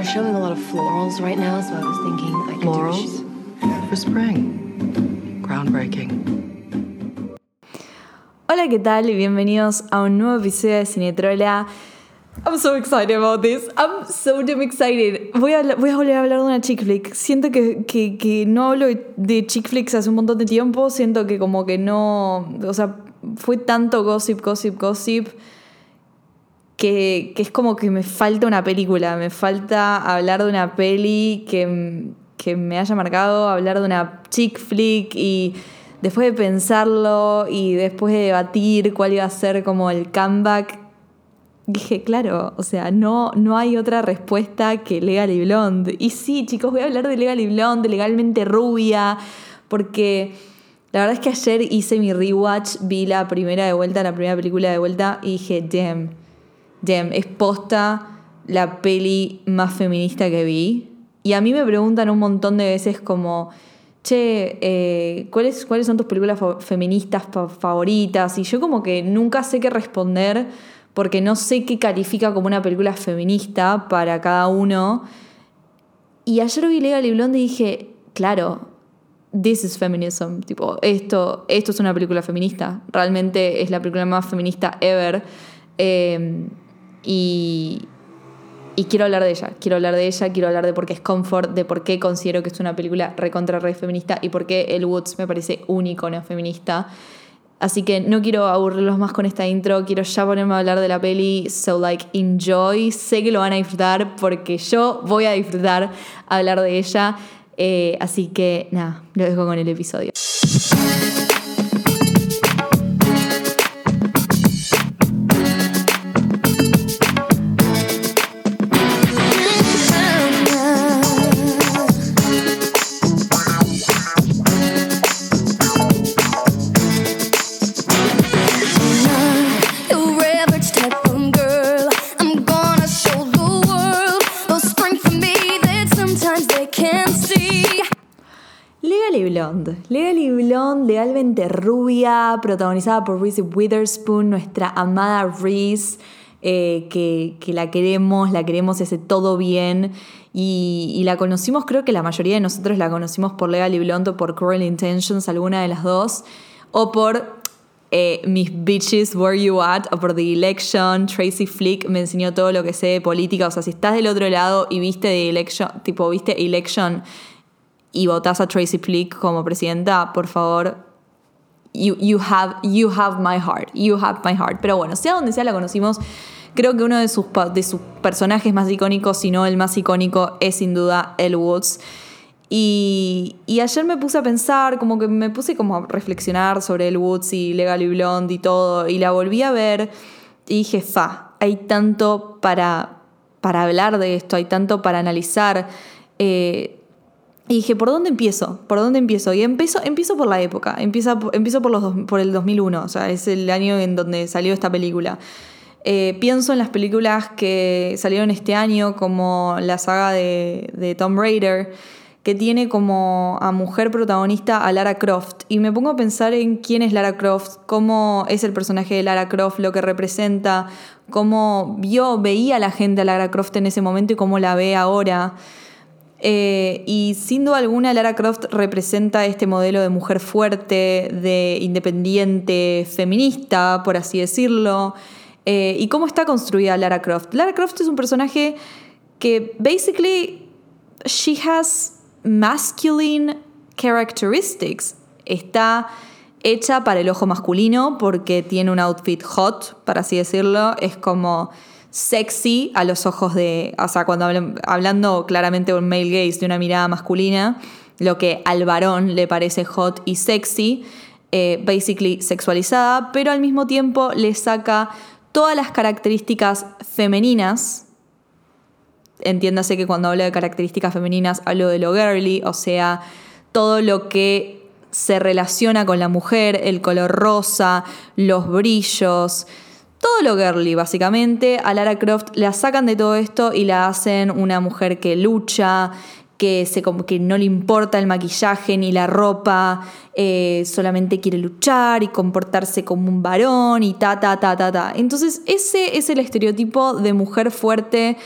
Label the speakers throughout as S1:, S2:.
S1: They're showing a lot of florals right now, so I was thinking I could do
S2: Florals?
S1: shoot.
S2: For spring. Groundbreaking.
S3: Hola, ¿qué tal? Y bienvenidos a un nuevo episodio de Cinetrola. I'm so excited about this. I'm so damn excited. Voy a, voy a volver a hablar de una chick flick. Siento que, que, que no hablo de, de chick flicks hace un montón de tiempo. Siento que como que no... O sea, fue tanto gossip, gossip, gossip que, es como que me falta una película. Me falta hablar de una peli que, que me haya marcado, hablar de una chick flick y después de pensarlo y después de debatir cuál iba a ser como el comeback, dije, claro, o sea, no, no hay otra respuesta que Legally Blonde. Y sí, chicos, voy a hablar de Legally Blonde, de legalmente rubia, porque la verdad es que ayer hice mi rewatch, vi la primera de vuelta, la primera película de vuelta, y dije, damn, damn, es posta la peli más feminista que vi. Y a mí me preguntan un montón de veces como, che, eh, ¿cuáles, ¿cuáles son tus películas feministas fa- favoritas? Y yo como que nunca sé qué responder porque no sé qué califica como una película feminista para cada uno. Y ayer vi Legally Blonde y dije, claro, this is feminism. Tipo, esto, esto es una película feminista. Realmente es la película más feminista ever. Eh, y, y quiero hablar de ella. Quiero hablar de ella, quiero hablar de por qué es comfort, de por qué considero que es una película recontra re feminista y por qué El Woods me parece un icono feminista. Así que no quiero aburrirlos más con esta intro, quiero ya ponerme a hablar de la peli, so like enjoy, sé que lo van a disfrutar porque yo voy a disfrutar hablar de ella, Eh, así que nada, lo dejo con el episodio. Blonde. Legally Blonde, legalmente rubia, protagonizada por Reese Witherspoon, nuestra amada Reese, eh, que, que la queremos, la queremos, hace todo bien. Y, y la conocimos, creo que la mayoría de nosotros la conocimos por Legally Blonde o por Cruel Intentions, alguna de las dos. O por eh, Mis Bitches, Where You At, o por The Election. Tracy Flick me enseñó todo lo que sé de política. O sea, si estás del otro lado y viste The Election, tipo, viste Election y votás a Tracy Flick como presidenta, por favor, you, you, have, you have my heart, you have my heart. Pero bueno, sea donde sea la conocimos, creo que uno de sus, de sus personajes más icónicos, si no el más icónico, es sin duda El Woods. Y, y ayer me puse a pensar, como que me puse como a reflexionar sobre El Woods y Legally Blonde y todo, y la volví a ver y dije, fa, hay tanto para, para hablar de esto, hay tanto para analizar. Eh, y dije, ¿por dónde empiezo? ¿Por dónde empiezo? Y empiezo, empiezo por la época, empiezo, empiezo por, los por el 2001, o sea, es el año en donde salió esta película. Eh, pienso en las películas que salieron este año, como la saga de, de Tomb Raider, que tiene como a mujer protagonista a Lara Croft. Y me pongo a pensar en quién es Lara Croft, cómo es el personaje de Lara Croft, lo que representa, cómo vio, veía la gente a Lara Croft en ese momento y cómo la ve ahora. Eh, y sin duda alguna Lara Croft representa este modelo de mujer fuerte, de independiente, feminista, por así decirlo. Eh, ¿Y cómo está construida Lara Croft? Lara Croft es un personaje que basically she has masculine characteristics. Está hecha para el ojo masculino porque tiene un outfit hot, por así decirlo. Es como sexy a los ojos de, o sea, cuando hablan- hablando claramente un male gaze, de una mirada masculina, lo que al varón le parece hot y sexy, eh, basically sexualizada, pero al mismo tiempo le saca todas las características femeninas. Entiéndase que cuando hablo de características femeninas hablo de lo girly, o sea, todo lo que se relaciona con la mujer, el color rosa, los brillos, todo lo girly, básicamente. A Lara Croft la sacan de todo esto y la hacen una mujer que lucha, que, no le importa el maquillaje ni la ropa, eh, solamente quiere luchar y comportarse como un varón y ta, ta, ta, ta, ta. Entonces ese es el estereotipo de mujer fuerte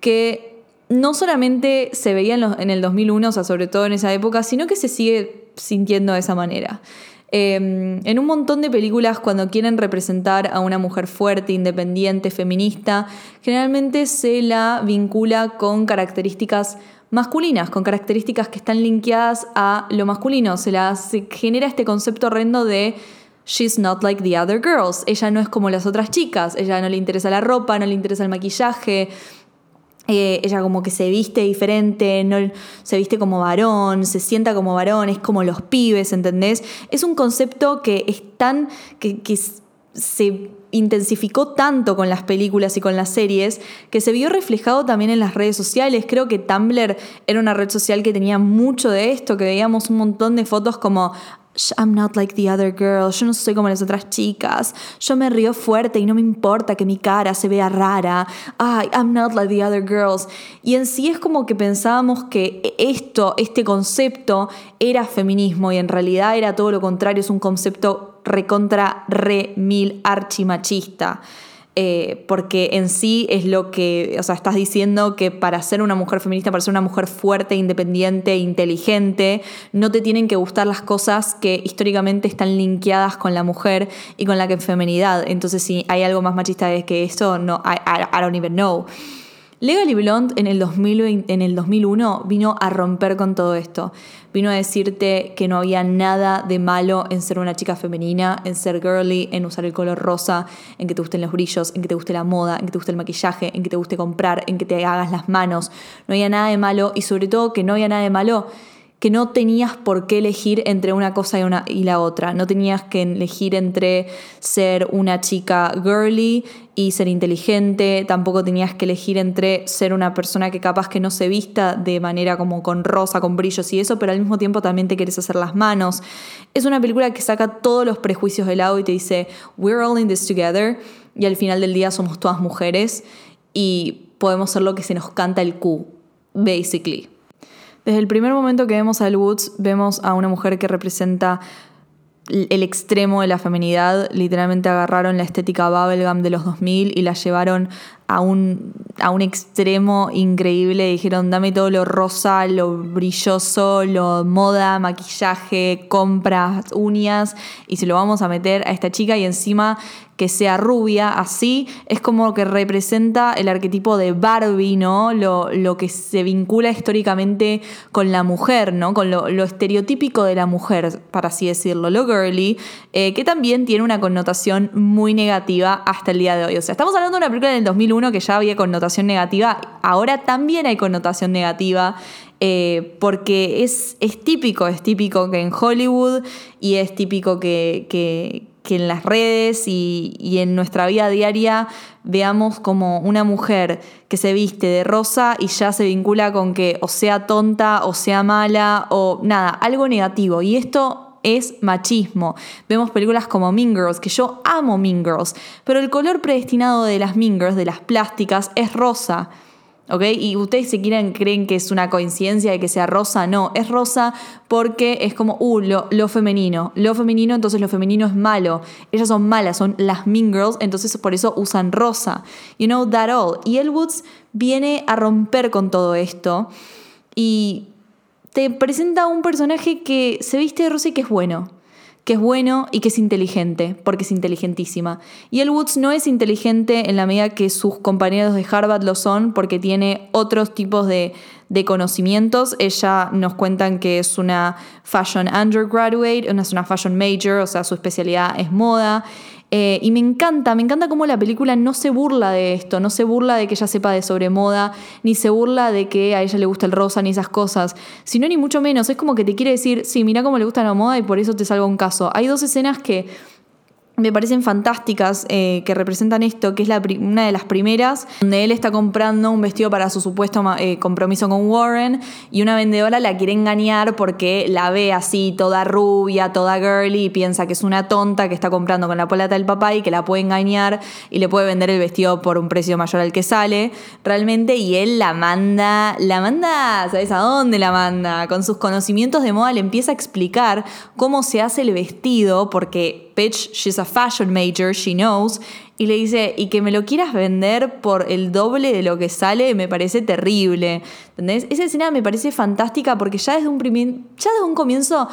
S3: que no solamente se veía en, los- en el 2001, o sea, sobre todo en esa época, sino que se sigue sintiendo de esa manera. Eh, en un montón de películas, cuando quieren representar a una mujer fuerte, independiente, feminista, generalmente se la vincula con características masculinas, con características que están linkeadas a lo masculino. Se, la, genera este concepto horrendo de She's not like the other girls. Ella no es como las otras chicas. Ella no le interesa la ropa, no le interesa el maquillaje. Eh, ella como que se viste diferente, no se viste como varón, se sienta como varón, es como los pibes, ¿entendés? Es un concepto que es tan. que, que se intensificó tanto con las películas y con las series que se vio reflejado también en las redes sociales. Creo que Tumblr era una red social que tenía mucho de esto, que veíamos un montón de fotos como "Sh- I'm not like the other girl, yo no soy como las otras chicas, yo me río fuerte y no me importa que mi cara se vea rara, ay, I'm not like the other girls. Y en sí es como que pensábamos que esto, este concepto era feminismo y en realidad era todo lo contrario, es un concepto recontra re mil archimachista. Eh, porque en sí es lo que, o sea, estás diciendo que para ser una mujer feminista, para ser una mujer fuerte, independiente, inteligente, no te tienen que gustar las cosas que históricamente están linkeadas con la mujer y con la feminidad. Entonces, si hay algo más machista que eso, no, I don't even know. Legally Blonde en el, 2020 en el 2001 vino a romper con todo esto. Vino a decirte que no había nada de malo en ser una chica femenina, en ser girly, en usar el color rosa, en que te gusten los brillos, en que te guste la moda, en que te guste el maquillaje, en que te guste comprar, en que te hagas las manos. No había nada de malo y sobre todo que no había nada de malo que no tenías por qué elegir entre una cosa y, la otra. No tenías que elegir entre ser una chica girly y ser inteligente. Tampoco tenías que elegir entre ser una persona que capaz que no se vista de manera como con rosa, con brillos y eso, pero al mismo tiempo también te quieres hacer las manos. Es una película que saca todos los prejuicios de lado y te dice, we're all in this together. Y al final del día somos todas mujeres y podemos ser lo que se nos canta el Q, basically. Desde el primer momento que vemos a Elle Woods, vemos a una mujer que representa el extremo de la feminidad. Literalmente agarraron la estética bubblegum de los 2000 y la llevaron a un, a un extremo increíble. Dijeron, dame todo lo rosa, lo brilloso, lo moda, maquillaje, compras, uñas, y se lo vamos a meter a esta chica y encima que sea rubia, así, es como que representa el arquetipo de Barbie, ¿no? Lo, lo que se vincula históricamente con la mujer, ¿no? Con lo, lo estereotípico de la mujer, para así decirlo, lo girly, eh, que también tiene una connotación muy negativa hasta el día de hoy. O sea, estamos hablando de una película del 2001 que ya había connotación negativa, ahora también hay connotación negativa. eh, porque es, es típico, es típico que en Hollywood y es típico que, que, en las redes y en nuestra vida diaria veamos como una mujer que se viste de rosa y ya se vincula con que o sea tonta o sea mala o nada, algo negativo. Y esto es machismo. Vemos películas como Mean Girls, que yo amo Mean Girls, pero el color predestinado de las Mean Girls, de las plásticas, es rosa. ¿Ok? Y ustedes se quieren, creen que es una coincidencia de que sea rosa. No, es rosa porque es como, uh, lo, lo femenino. Lo femenino, entonces lo femenino es malo. Ellas son malas, son las Mean Girls, entonces por eso usan rosa. You know that all. Y El Woods viene a romper con todo esto y te presenta un personaje que se viste de rosa y que es bueno que es bueno y que es inteligente, porque es inteligentísima. Y el Woods no es inteligente en la medida que sus compañeros de Harvard lo son, porque tiene otros tipos de, de conocimientos. Ella nos cuentan que es una fashion undergraduate, es una fashion major, o sea, su especialidad es moda. Eh, y me encanta, me encanta cómo la película no se burla de esto, no se burla de que ella sepa de sobre moda, ni se burla de que a ella le gusta el rosa, ni esas cosas, sino ni mucho menos. Es como que te quiere decir, sí, mira cómo le gusta la moda y por eso te salva un caso. Hay dos escenas que me parecen fantásticas eh, que representan esto, que es una de las primeras, donde él está comprando un vestido para su supuesto eh, compromiso con Warren y una vendedora la quiere engañar porque la ve así, toda rubia, toda girly, y piensa que es una tonta que está comprando con la plata del papá y que la puede engañar y le puede vender el vestido por un precio mayor al que sale realmente y él la manda, la manda, ¿sabes a dónde la manda? Con sus conocimientos de moda le empieza a explicar cómo se hace el vestido porque she's a fashion major, she knows. Y le dice, y que me lo quieras vender por el doble de lo que sale, me parece terrible. ¿Entendés? Esa escena me parece fantástica porque ya desde un, ya desde un comienzo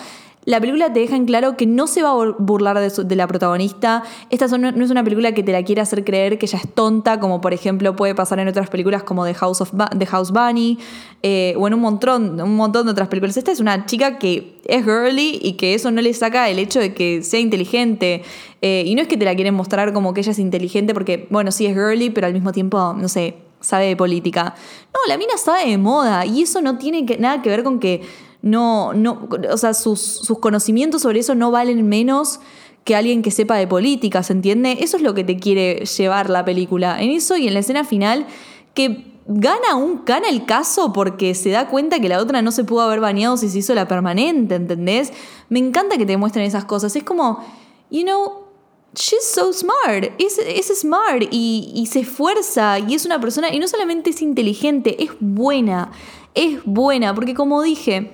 S3: la película te deja en claro que no se va a burlar de, la protagonista. Esta no, es una película que te la quiere hacer creer que ella es tonta, como por ejemplo puede pasar en otras películas como The House, of The House Bunny eh, o en un montón, un montón de otras películas. Esta es una chica que es girly y que eso no le saca el hecho de que sea inteligente. Eh, y no es que te la quieren mostrar como que ella es inteligente porque, bueno, sí es girly, pero al mismo tiempo, no sé, sabe de política. No, la mina sabe de moda y eso no tiene nada que ver con que no, no, o sea, sus, sus conocimientos sobre eso no valen menos que alguien que sepa de política, ¿se entiende? Eso es lo que te quiere llevar la película. En eso y en la escena final, que gana, un, gana el caso porque se da cuenta que la otra no se pudo haber bañado si se hizo la permanente, ¿entendés? Me encanta que te muestren esas cosas. Es como, you know, she's so smart. Es, es smart y, y se esfuerza y es una persona, y no solamente es inteligente, es buena. Es buena, porque como dije,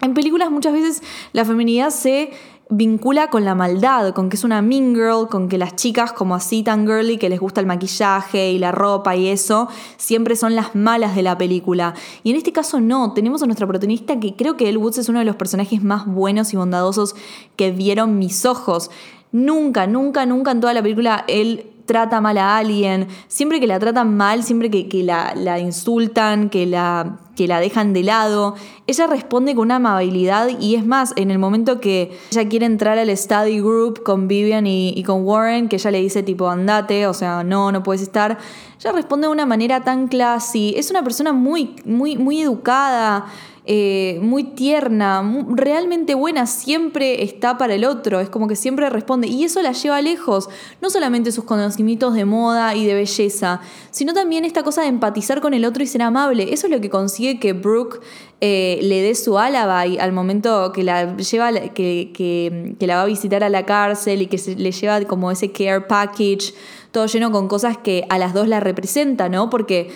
S3: en películas muchas veces la feminidad se vincula con la maldad, con que es una mean girl, con que las chicas como así tan girly, que les gusta el maquillaje y la ropa y eso, siempre son las malas de la película. Y en este caso no, tenemos a nuestra protagonista que creo que Elle Woods es uno de los personajes más buenos y bondadosos que vieron mis ojos. Nunca, nunca, nunca en toda la película él trata mal a alguien, siempre que la tratan mal, siempre que, la, la, insultan, que la, que la dejan de lado, ella responde con una amabilidad y es más, en el momento que ella quiere entrar al study group con Vivian y, y con Warren, que ella le dice tipo andate, o sea, no, no puedes estar, ella responde de una manera tan classy, es una persona muy, muy, muy educada. Eh, muy tierna, realmente buena, siempre está para el otro, es como que siempre responde y eso la lleva lejos, no solamente sus conocimientos de moda y de belleza, sino también esta cosa de empatizar con el otro y ser amable, eso es lo que consigue que Brooke eh, le dé su y al momento que la lleva, que, que, la va a visitar a la cárcel y que se, le lleva como ese care package, todo lleno con cosas que a las dos la representan, ¿no? Porque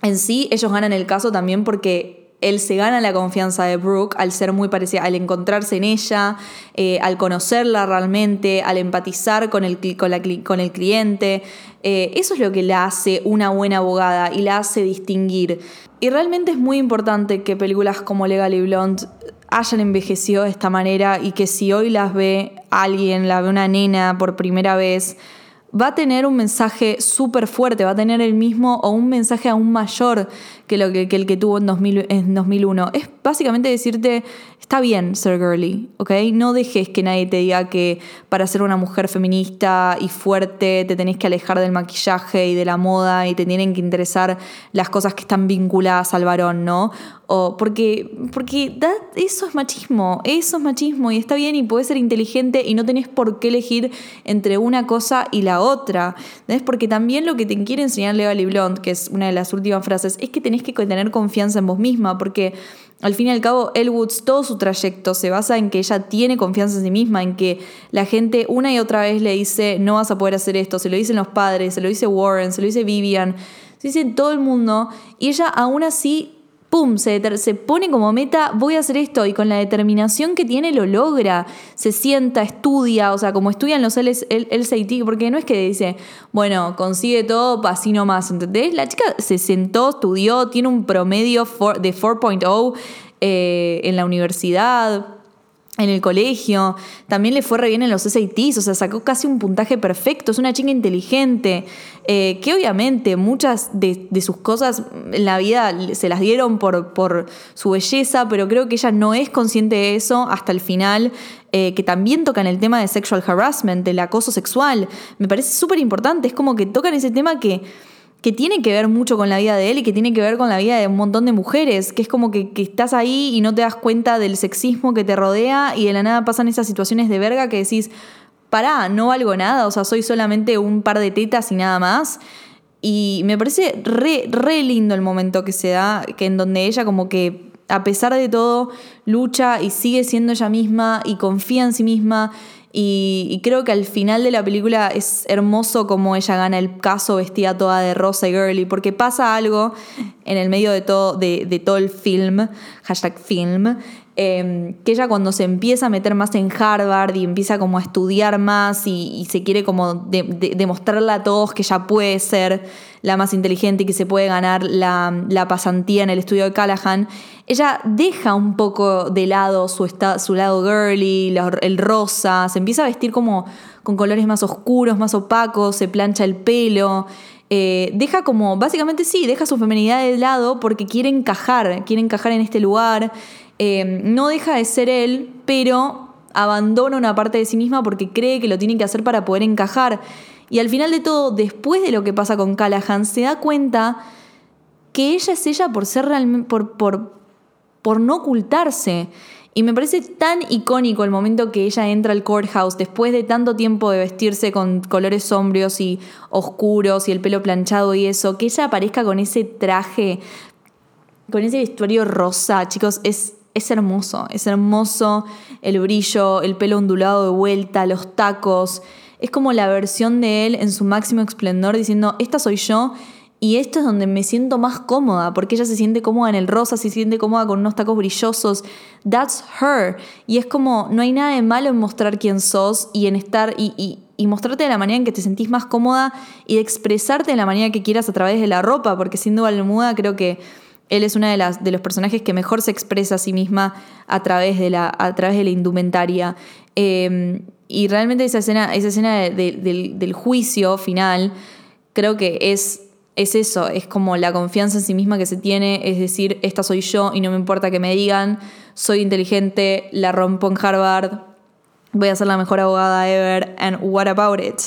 S3: en sí ellos ganan el caso también porque él se gana la confianza de Brooke al ser muy parecida, al encontrarse en ella, eh, al conocerla realmente, al empatizar con el, con con el cliente. Eh, eso es lo que la hace una buena abogada y la hace distinguir. Y realmente es muy importante que películas como Legally Blonde hayan envejecido de esta manera y que si hoy las ve alguien, la ve una nena por primera vez, va a tener un mensaje súper fuerte, va a tener el mismo o un mensaje aún mayor que, lo que, el que tuvo en, 2000, en 2001. Es básicamente decirte, está bien ser girly, ¿ok? No dejes que nadie te diga que para ser una mujer feminista y fuerte te tenés que alejar del maquillaje y de la moda y te tienen que interesar las cosas que están vinculadas al varón, ¿no? O porque, porque eso es machismo, eso es machismo y está bien y puedes ser inteligente y no tenés por qué elegir entre una cosa y la otra. Porque también lo que te quiere enseñar Legally Blonde, que es una de las últimas frases, es que tenés que tener confianza en vos misma, porque al fin y al cabo, Elwoods, todo su trayecto se basa en que ella tiene confianza en sí misma, en que la gente una y otra vez le dice, no vas a poder hacer esto, se lo dicen los padres, se lo dice Warren, se lo dice Vivian, se dice todo el mundo, y ella aún así ¡pum! Se, se, pone como meta, voy a hacer esto, y con la determinación que tiene lo logra, se sienta, estudia, o sea, como estudian los LCT, porque no es que dice, bueno, consigue todo, así nomás, ¿entendés? La chica se sentó, estudió, tiene un promedio de 4.0 eh, en la universidad, en el colegio, también le fue re bien en los SATs, o sea, sacó casi un puntaje perfecto, es una chica inteligente, eh, que obviamente muchas de, sus cosas en la vida se las dieron por, su belleza, pero creo que ella no es consciente de eso hasta el final, eh, que también tocan el tema de sexual harassment, del acoso sexual, me parece súper importante, es como que tocan ese tema que que tiene que ver mucho con la vida de él y que tiene que ver con la vida de un montón de mujeres, que es como que, estás ahí y no te das cuenta del sexismo que te rodea y de la nada pasan esas situaciones de verga que decís, pará, no valgo nada, o sea, soy solamente un par de tetas y nada más. Y me parece re, re lindo el momento que se da, que en donde ella como que a pesar de todo lucha y sigue siendo ella misma y confía en sí misma y, creo que al final de la película es hermoso como ella gana el caso vestida toda de rosa y girly, porque pasa algo en el medio de todo, de, todo el film, hashtag film, eh, que ella cuando se empieza a meter más en Harvard y empieza como a estudiar más y, se quiere como de- de- demostrarle a todos que ella puede ser la más inteligente y que se puede ganar la, pasantía en el estudio de Callahan, ella deja un poco de lado su, su lado girly, el rosa, se empieza a vestir como con colores más oscuros, más opacos, se plancha el pelo. Eh, deja como, básicamente sí, deja su feminidad de lado porque quiere encajar, quiere encajar en este lugar. Eh, no deja de ser él, pero abandona una parte de sí misma porque cree que lo tiene que hacer para poder encajar. Y al final de todo, después de lo que pasa con Callahan, se da cuenta que ella es ella por ser realmente, por, por, por no ocultarse. Y me parece tan icónico el momento que ella entra al courthouse después de tanto tiempo de vestirse con colores sombríos y oscuros y el pelo planchado y eso, que ella aparezca con ese traje, con ese vestuario rosa, chicos, es, es hermoso, es hermoso el brillo, el pelo ondulado de vuelta, los tacos, es como la versión de él en su máximo esplendor diciendo, esta soy yo y esto es donde me siento más cómoda, porque ella se siente cómoda en el rosa, se siente cómoda con unos tacos brillosos. That's her. Y es como, no hay nada de malo en mostrar quién sos y en estar y, y- mostrarte de la manera en que te sentís más cómoda y de expresarte de la manera que quieras a través de la ropa, porque duda alguna creo que él es uno de, las, de los personajes que mejor se expresa a sí misma a través de la, a través de la indumentaria. Eh, y realmente esa escena, esa escena de- de- del, del juicio final, creo que es, es eso, es como la confianza en sí misma que se tiene, es decir, esta soy yo y no me importa que me digan, soy inteligente, la rompo en Harvard, voy a ser la mejor abogada ever, and what about it?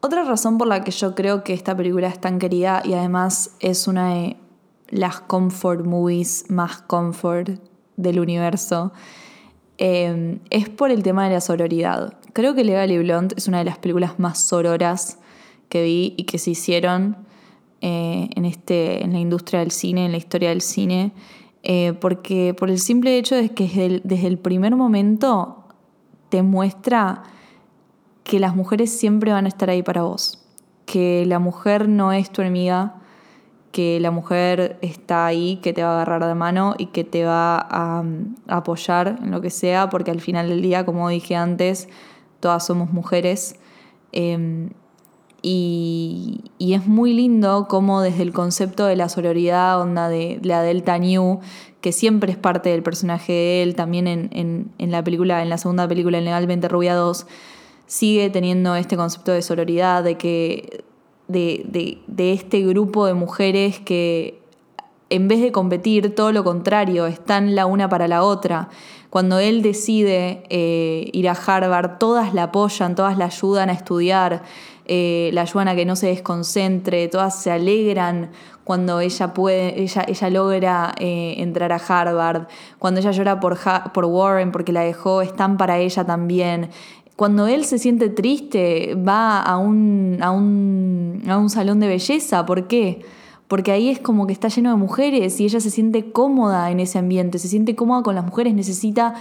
S3: Otra razón por la que yo creo que esta película es tan querida y además es una de las comfort movies más comfort del universo eh, es por el tema de la sororidad. Creo que Legally Blonde es una de las películas más sororas que vi y que se hicieron eh, en, este, en la industria del cine, en la historia del cine, eh, porque por el simple hecho de que desde el, desde el primer momento te muestra que las mujeres siempre van a estar ahí para vos, que la mujer no es tu enemiga, que la mujer está ahí, que te va a agarrar de mano y que te va a, apoyar en lo que sea, porque al final del día, como dije antes, todas somos mujeres. Eh, y, y es muy lindo como desde el concepto de la sororidad, onda de la Delta New, que siempre es parte del personaje de él, también en, en, en la película, en la segunda película, en Legalmente Rubia 2, sigue teniendo este concepto de sororidad, de que. de, de, de este grupo de mujeres que en vez de competir, todo lo contrario, están la una para la otra. Cuando él decide eh, ir a Harvard, todas la apoyan, todas la ayudan a estudiar, eh, la ayudan a que no se desconcentre, todas se alegran cuando ella puede, ella, ella logra eh, entrar a Harvard, cuando ella llora por, por Warren porque la dejó, están para ella también. Cuando él se siente triste, va a un, a un, a un salón de belleza. ¿Por qué? Porque ahí es como que está lleno de mujeres y ella se siente cómoda en ese ambiente, se siente cómoda con las mujeres, necesita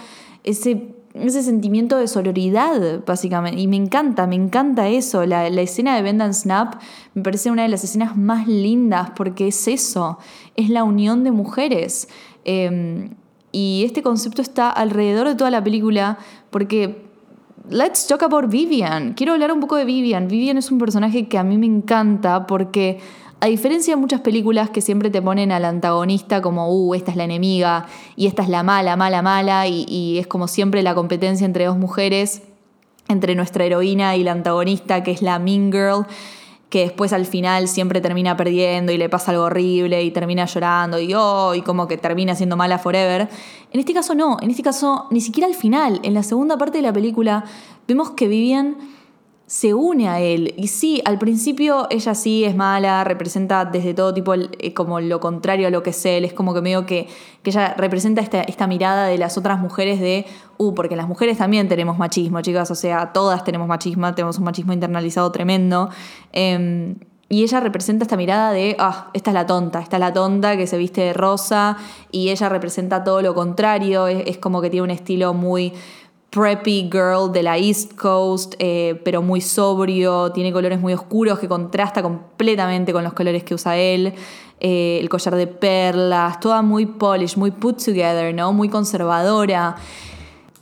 S3: ese, ese sentimiento de sororidad, básicamente. Y me encanta, me encanta eso. La, la escena de Bend and Snap me parece una de las escenas más lindas porque es eso, es la unión de mujeres. Eh, y este concepto está alrededor de toda la película porque Let's talk about Vivian. Quiero hablar un poco de Vivian. Vivian es un personaje que a mí me encanta porque, a diferencia de muchas películas que siempre te ponen al antagonista como, uh, esta es la enemiga y esta es la mala, mala, mala, y, y es como siempre la competencia entre dos mujeres, entre nuestra heroína y la antagonista, que es la Mean Girl que después al final siempre termina perdiendo y le pasa algo horrible y termina llorando y oh, y como que termina siendo mala forever. En este caso no, en este caso ni siquiera al final, en la segunda parte de la película vemos que Vivian se une a él. Y sí, al principio ella sí es mala, representa desde todo tipo eh, como lo contrario a lo que es él. Es como que medio que, que ella representa esta, esta mirada de las otras mujeres de, uh, porque las mujeres también tenemos machismo, chicas. O sea, todas tenemos machismo, tenemos un machismo internalizado tremendo. Em, y ella representa esta mirada de, ah, esta es la tonta, esta es la tonta que se viste de rosa. Y ella representa todo lo contrario, es como que tiene un estilo muy preppy girl de la East Coast, eh, pero muy sobrio, tiene colores muy oscuros que contrasta completamente con los colores que usa él. Eh, el collar de perlas, toda muy polish, muy put together, ¿no? Muy conservadora.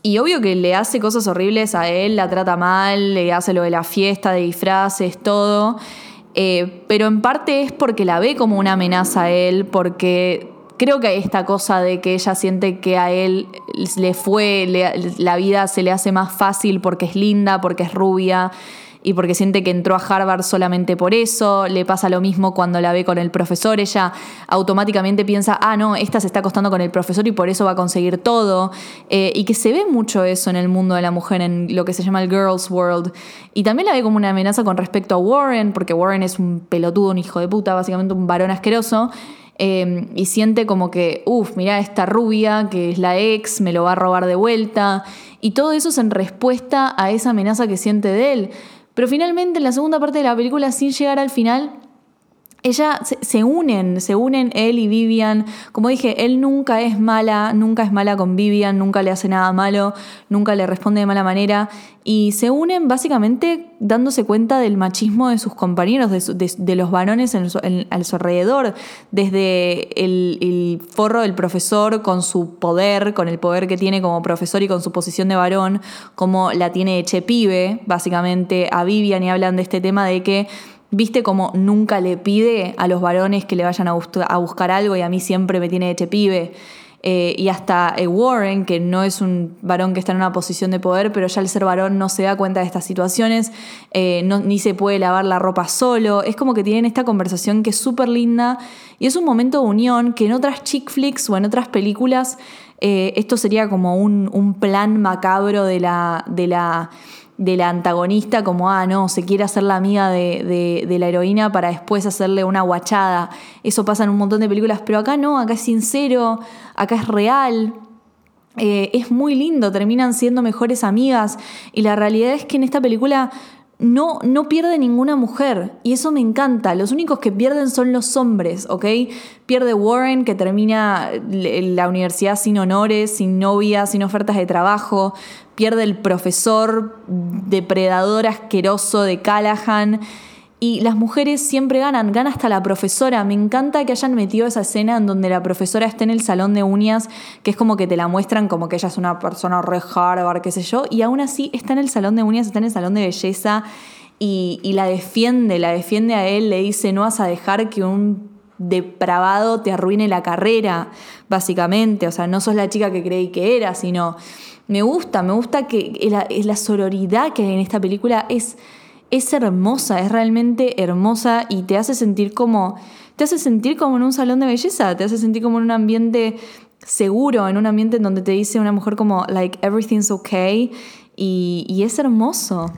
S3: Y obvio que le hace cosas horribles a él, la trata mal, le hace lo de la fiesta, de disfraces, todo. Eh, pero en parte es porque la ve como una amenaza a él, porque creo que hay esta cosa de que ella siente que a él le fue, la vida se le hace más fácil porque es linda, porque es rubia y porque siente que entró a Harvard solamente por eso. Le pasa lo mismo cuando la ve con el profesor. Ella automáticamente piensa, ah, no, esta se está acostando con el profesor y por eso va a conseguir todo. Eh, y que se ve mucho eso en el mundo de la mujer, en lo que se llama el Girls World. Y también la ve como una amenaza con respecto a Warren, porque Warren es un pelotudo, un hijo de puta, básicamente un varón asqueroso. Eh, y siente como que, uff, mira esta rubia que es la ex, me lo va a robar de vuelta. Y todo eso es en respuesta a esa amenaza que siente de él. Pero finalmente en la segunda parte de la película, sin llegar al final, ella se, unen, se unen él y Vivian. Como dije, él nunca es mala, nunca es mala con Vivian, nunca le hace nada malo, nunca le responde de mala manera. Y se unen básicamente dándose cuenta del machismo de sus compañeros, de, los varones en, a su alrededor. Desde el, forro del profesor con su poder, con el poder que tiene como profesor y con su posición de varón, como la tiene Eche Pibe, básicamente a Vivian y hablan de este tema de que ¿Viste como nunca le pide a los varones que le vayan a, buscar algo y a mí siempre me tiene hecho pibe? Eh, y hasta eh, Warren, que no es un varón que está en una posición de poder, pero ya al ser varón no se da cuenta de estas situaciones, eh, ni se puede lavar la ropa solo. Es como que tienen esta conversación que es súper linda y es un momento de unión que en otras chick flicks o en otras películas esto sería como un, plan macabro de la de la antagonista como, ah, no, se quiere hacer la amiga de, la heroína para después hacerle una guachada. Eso pasa en un montón de películas, pero acá no, acá es sincero, acá es real. Eh, es muy lindo, terminan siendo mejores amigas y la realidad es que en esta película no, no pierde ninguna mujer y eso me encanta. Los únicos que pierden son los hombres, ¿ok? Pierde Warren que termina la universidad sin honores, sin novia, sin ofertas de trabajo pierde el profesor depredador asqueroso de Callahan. Y las mujeres siempre ganan, gana hasta la profesora. Me encanta que hayan metido esa escena en donde la profesora está en el salón de uñas, que es como que te la muestran como que ella es una persona re Harvard, qué sé yo, y aún así está en el salón de uñas, está en el salón de belleza y, la defiende, la defiende a él, le dice, no vas a dejar que un depravado te arruine la carrera, básicamente. O sea, no sos la chica que creí que era, sino me gusta, me gusta que la, la sororidad que hay en esta película es, es hermosa, es realmente hermosa y te hace sentir como, te hace sentir como en un salón de belleza, te hace sentir como en un ambiente seguro, en un ambiente en donde te dice una mujer como, like, everything's okay y es hermoso.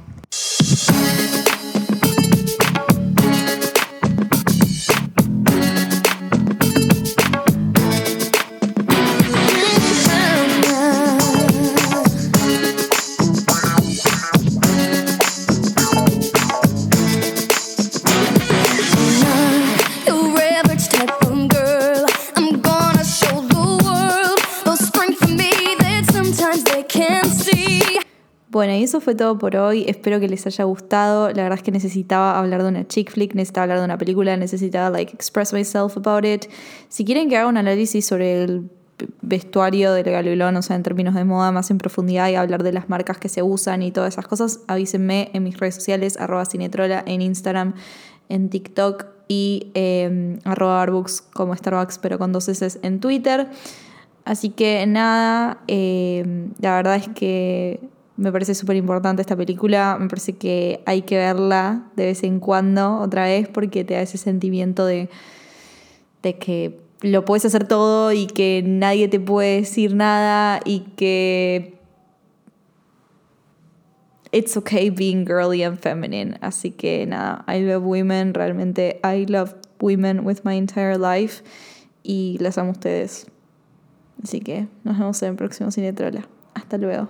S3: Eso fue todo por hoy. Espero que les haya gustado. La verdad es que necesitaba hablar de una chick flick, necesitaba hablar de una película, necesitaba like express myself about it. Si quieren que haga un análisis sobre el vestuario del Galilón, o sea, en términos de moda más en profundidad y hablar de las marcas que se usan y todas esas cosas, avísenme en mis redes sociales, arroba cinetrola en Instagram, en TikTok y eh, arroba Arbooks como Starbucks, pero con dos S en Twitter. Así que nada, em, la verdad es que me parece súper importante esta película, me parece que hay que verla de vez en cuando otra vez porque te da ese sentimiento de, de que lo puedes hacer todo y que nadie te puede decir nada y que it's okay being girly and feminine. Así que nada, I love women, realmente I love women with my entire life y las amo ustedes. Así que nos vemos en el próximo. Hasta luego.